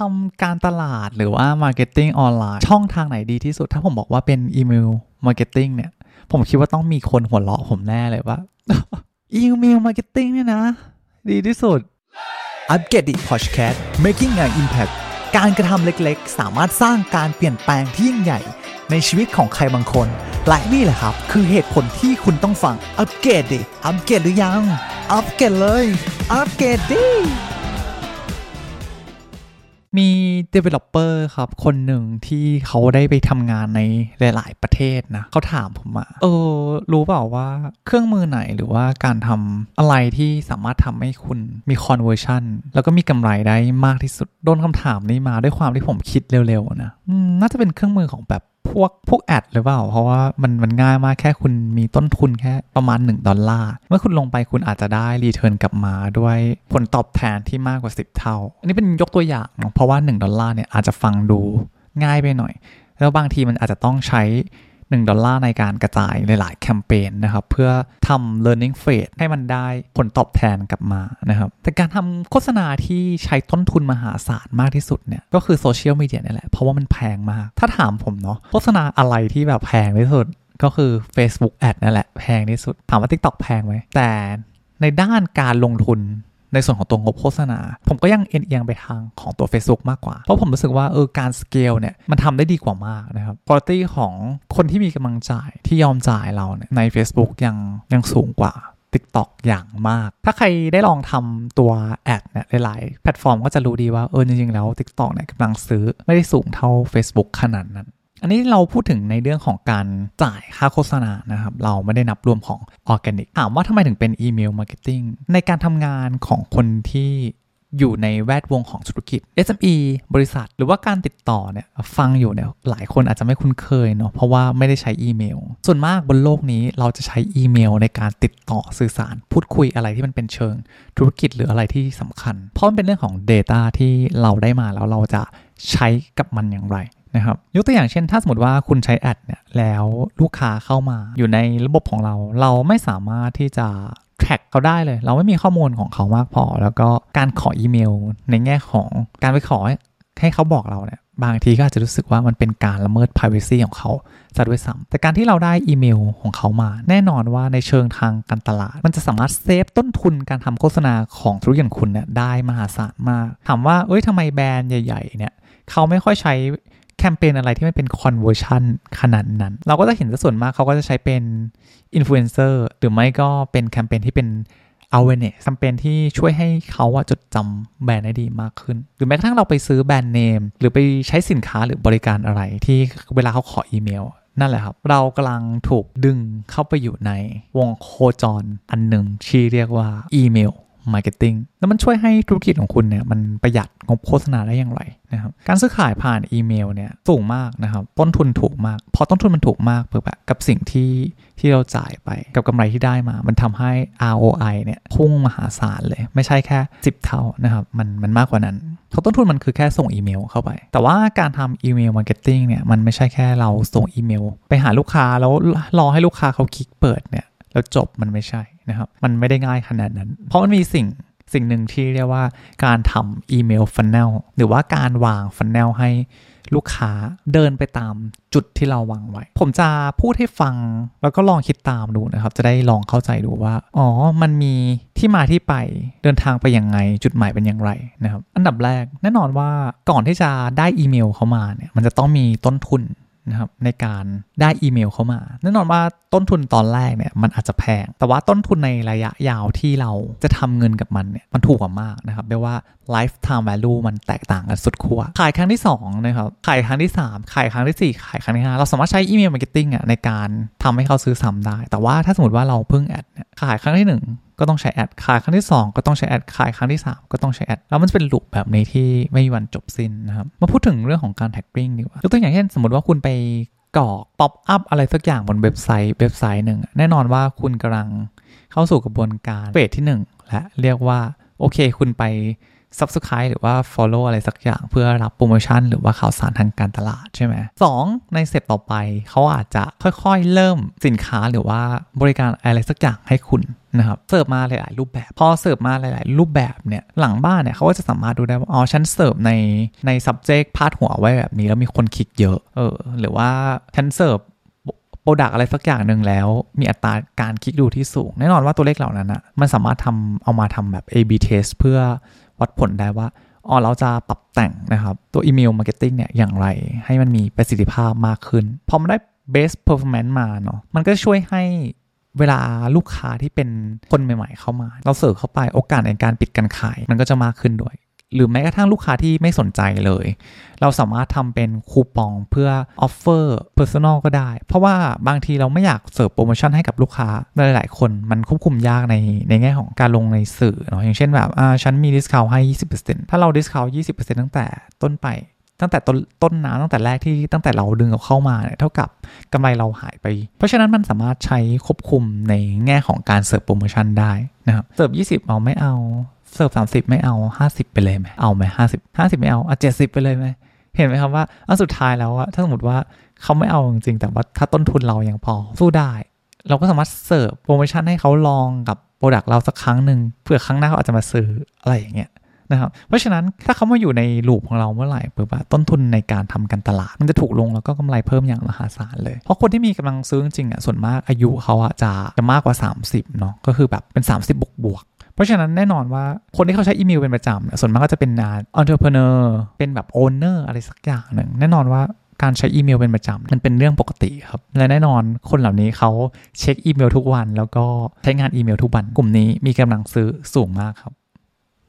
ทำการตลาดหรือว่า marketing ออนไลน์ช่องทางไหนดีที่สุด ถ้าผมบอกว่าเป็น email marketing เนี่ย ผมคิดว่าต้องมีคนหัวเราะผมแน่เลยว่า email marketing เนี่ยนะ ดีที่สุดอัปเกรด Podcast making an impact การกระทำเล็กๆ สามารถสร้างการเปลี่ยนแปลงที่ยิ่งใหญ่ ในชีวิตของใครบางคน และนี่แหละครับ คือเหตุผลที่คุณต้องฟัง Upgradi อัปเกรดหรือยัง อัปเกรดเลย อัปเกรดดิ มี developer ครับ คนหนึ่งที่เขาได้ไปทำงานในหลาย ๆ ประเทศนะเขาถามผมมาเออ รู้เปล่าว่าเครื่องมือไหนหรือว่าการทำอะไรที่สามารถทำให้คุณมี conversion แล้วก็มีกำไรได้มากที่สุด โดนคำถามนี้มาด้วยความที่ผมคิดเร็ว ๆ นะน่าจะเป็นเครื่องมือของแบบ พวกพวกแอดหรือเปล่า เพราะว่ามันมันง่ายมากแค่คุณมีต้นทุนแค่ประมาณ 1 ดอลลาร์ เมื่อคุณลงไปคุณอาจจะได้ return กลับมาด้วยผลตอบแทนที่มากกว่า 10 เท่า อันนี้เป็นยกตัวอย่าง เพราะว่า 1 ดอลลาร์เนี่ยอาจจะฟังดูง่ายไปหน่อย แล้วบางทีมันอาจจะต้องใช้ 1 ดอลลาร์ในการกระจายหลาย ๆ แคมเปญนะครับ เพื่อทำ learning phase ให้มันได้ผลตอบแทนกลับมานะครับ แต่การทำโฆษณาที่ใช้ต้นทุนมหาศาลมากที่สุดเนี่ย ก็คือโซเชียลมีเดียนี่แหละ เพราะว่ามันแพงมาก ถ้าถามผมเนาะโฆษณาอะไรที่แบบแพงที่สุด ก็คือ Facebook Ad นั่นแหละแพงที่สุด ถามว่า TikTok แพงไหมแต่ในด้านการลงทุน ในส่วนของตัวงบโฆษณา ผมก็ยังเอนเอียงไปทางของตัว Facebook มากกว่า เพราะผมรู้สึกว่าเออการสเกลเนี่ยมันทำได้ดีกว่ามากนะครับคุณภาพของคนที่มีกำลังจ่ายที่ยอมจ่ายเราเนี่ยใน Facebook ยังยังสูงกว่า TikTok อย่างมาก ถ้าใครได้ลองทำตัว ad เนี่ยหลายๆ แพลตฟอร์มก็จะรู้ดีว่าเออจริงๆแล้ว TikTok เนี่ยกำลังซื้อไม่ได้สูงเท่า Facebook ขนาดนั้น อันนี้เราพูดถึงในเรื่องของการจ่ายค่าโฆษณานะครับ เราไม่ได้นับรวมของออร์แกนิกถามว่าทำไมถึงเป็น email marketing ในการทำงานของคนที่อยู่ในแวดวงของธุรกิจ SME บริษัท หรือว่าการติดต่อเนี่ยฟังอยู่เนี่ยหลายคนอาจจะไม่คุ้นเคยเนาะเพราะว่าไม่ได้ใช้อีเมล ส่วนมากบนโลกนี้เราจะใช้อีเมลในการติดต่อสื่อสาร พูดคุยอะไรที่มันเป็นเชิง ธุรกิจหรืออะไรที่สำคัญ เพราะมันเป็นเรื่องของ Data ที่เราได้มาแล้วเราจะใช้กับมันอย่างไร นะครับยกตัวอย่างเช่น ถ้าสมมติว่าคุณใช้ ad เนี่ยแล้วลูกค้าเข้ามาอยู่ในระบบของเรา เราไม่สามารถที่จะ tag เขาได้เลย เราไม่มีข้อมูลของเขามากพอ แล้วก็การขออีเมล ในแง่ของการไปขอให้เขาบอกเราเนี่ยบางทีก็อาจจะรู้สึกว่ามันเป็นการละเมิด Privacy ของเขาซะด้วยซ้ำแต่การที่เราได้อีเมลของเขามา แน่นอนว่าในเชิงทางการตลาด มันจะสามารถ save ต้นทุนการทำโฆษณาของธุรกิจของคุณเนี่ยได้มหาศาลมาก ถามว่าเอ้ยทำไมแบรนด์ใหญ่ ๆ เนี่ย เขาไม่ค่อยใช้ แคมเปญอะไรที่ไม่เป็น conversion ขนาดนั้น เราก็จะเห็นส่วนมากเขาก็จะใช้เป็นอินฟลูเอนเซอร์หรือไม่ก็เป็นแคมเปญที่เป็น awareness แคมเปญที่ช่วยให้เขาจดจำแบรนด์ได้ดีมากขึ้น หรือแม้กระทั่งเราไปซื้อแบรนด์เนม หรือไปใช้สินค้าหรือบริการอะไรที่เวลาเขาขออีเมลนั่นแหละครับ เรากำลังถูกดึงเข้าไปอยู่ในวงโคจรอันหนึ่งที่เรียกว่าอีเมล marketing แล้วมันช่วยให้ธุรกิจของคุณเนี่ยมันประหยัดงบโฆษณาได้อย่างไรนะครับการซื้อขายผ่านอีเมลเนี่ยสูงมากนะครับต้นทุนถูกมาก พอต้นทุนมันถูกมากเมื่อเทียบกับสิ่งที่ที่เราจ่ายไปกับกำไรที่ได้มา มันทำให้ ROI เนี่ยพุ่งมหาศาลเลย ไม่ใช่แค่ 10 เท่านะครับมันมันมากกว่านั้นเพราะต้นทุนมันคือแค่ส่งอีเมลเข้าไป แต่ว่าการทำ email marketing เนี่ยมันไม่ใช่แค่เราส่งอีเมล ไปหาลูกค้าแล้วรอให้ลูกค้าเขาคลิกเปิดเนี่ยแล้วจบมันไม่ใช่ นะครับ มันไม่ได้ง่ายขนาดนั้น เพราะมันมีสิ่งสิ่งหนึ่งที่เรียกว่าการทำอีเมลฟันแนลหรือว่าการวางฟันแนลให้ลูกค้าเดินไปตามจุดที่เราวางไว้ ผมจะพูดให้ฟังแล้วก็ลองคิดตามดูนะครับ จะได้ลองเข้าใจดูว่า อ๋อ มันมีที่มาที่ไปเดินทางไปยังไง จุดหมายเป็นอย่างไรนะครับ อันดับแรกแน่นอนว่าก่อนที่จะได้อีเมลเข้ามาเนี่ยมันจะต้องมีต้นทุน นะครับในการได้อีเมลเข้ามาแน่นอนว่าต้นทุนตอนแรกเนี่ยมันอาจจะแพง แต่ว่าต้นทุนในระยะยาวที่เราจะทำเงินกับมันเนี่ยมันถูกกว่ามากนะครับเรียกว่า lifetime value มันแตกต่างกันสุดขั้วขายครั้งที่2นะครับขายครั้งที่ 3 ขายครั้งที่ 4 ขายครั้งที่ 5 เราสามารถใช้ email marketing อะในการทำให้เขาซื้อซ้ำได้ แต่ว่าถ้าสมมติว่าเราพึ่ง ad เนี่ยขายครั้งที่ 1 ก็ต้องใช้ ad ขายครั้งที่ 2 ก็ต้องใช้ ad ขายครั้งที่ 3 ก็ต้องใช้ ad แล้วมันจะเป็น loop แบบนี้ที่ไม่มีวันจบสิ้นนะครับมาพูดถึงเรื่องของการ tagging ดีกว่ายกตัวอย่างเช่นสมมติว่าคุณไปกรอก pop-up อะไรสักอย่างบนเว็บไซต์เว็บไซต์หนึ่งแน่นอนว่าคุณกำลังเข้าสู่กระบวนการ phase ที่ 1 และเรียกว่าโอเค คุณไป subscribe หรือว่า follow อะไรสักอย่างเพื่อรับโปรโมชั่นหรือว่าข่าวสารทางการตลาดใช่ไหมสองใน step ต่อไป เขาอาจจะค่อยๆ เสิร์ฟสินค้าหรือว่าบริการอะไรสักอย่างให้คุณ นะครับเสิร์ฟมาหลาย ๆ รูปแบบพอเสิร์ฟมาหลาย ๆ รูปแบบเนี่ยหลังบ้านเนี่ยเขาก็จะสามารถดูได้ว่าอ๋อฉันเสิร์ฟในใน subject พาดหัวไว้แบบนี้แล้วมีคนคลิกเยอะเออหรือว่าฉันเสิร์ฟ product อะไรสักอย่างหนึ่งแล้ว มีอัตราการคลิกดูที่สูง แน่นอนว่าตัวเลขเหล่านั้นอะมันสามารถทำเอามาทำแบบ A/B test เพื่อวัดผลได้ว่าอ๋อเราจะปรับแต่งนะครับ ตัว email marketing เนี่ยอย่างไร ให้มันมีประสิทธิภาพมากขึ้นพอมันได้ best performance มาเนาะมันก็ช่วยให้ เวลาลูกค้าที่เป็นคนใหม่ ๆ เข้ามา เราเสิร์ฟเข้าไปโอกาสในการปิดการขาย มันก็จะมากขึ้นด้วย หรือแม้กระทั่งลูกค้าที่ไม่สนใจเลย เราสามารถทำเป็นคูปองเพื่อ offer personal ก็ได้ เพราะว่าบางทีเราไม่อยากเสิร์ฟโปรโมชั่นให้กับลูกค้าหลายๆ คนมันควบคุมยากในในแง่ของการลงในสื่อเนาะอย่างเช่นแบบอ่าฉันมี discount ให้ 20%ถ้าเรา discount 20%ตั้งแต่ต้นไป ตั้งแต่ต้นต้นน้ำตั้งแต่แรกที่ตั้งแต่เราดึงเอาเข้ามาเนี่ยเท่ากับกำไรเราหายไป เพราะฉะนั้นมันสามารถใช้ควบคุมในแง่ของการเสิร์ฟโปรโมชั่นได้นะครับเสิร์ฟ20 เอาไม่เอาเสิร์ฟ30 ไม่เอา 50 ไปเลยไหมเอาไหม50 50ไม่เอาอะ70ไปเลยไหมเห็นไหมครับว่าอันสุดท้ายแล้วอะถ้าสมมติว่าเขาไม่เอาจริงๆแต่ว่าถ้าต้นทุนเรายังพอสู้ได้ เราก็สามารถเสิร์ฟโปรโมชั่นให้เขาลองกับ product เราสักครั้งหนึ่งเผื่อครั้งหน้าเขาอาจจะมาซื้ออะไรอย่างเงี้ย นะครับเพราะฉะนั้นถ้าเขามาอยู่ใน loop ของเราเมื่อไหร่คิดว่าต้นทุนในการทำการตลาด มันจะถูกลงแล้วก็กำไรเพิ่มอย่างมหาศาลเลย เพราะคนที่มีกำลังซื้อจริงๆอะส่วนมากอายุเขาอะจะจะมากกว่า 30เนาะก็คือแบบเป็น 30 บวกบวกๆเพราะฉะนั้นแน่นอนว่าคนที่เขาใช้อีเมลเป็นประจำส่วนมากก็จะเป็นงาน entrepreneur เป็นแบบ owner อะไรสักอย่างหนึ่งแน่นอนว่าการใช้อีเมลเป็นประจำมันเป็นเรื่องปกติครับ และแน่นอนคนเหล่านี้เขาเช็คอีเมลทุกวัน แล้วก็ใช้งานอีเมลทุกวัน กลุ่มนี้มีกำลังซื้อสูงมากครับ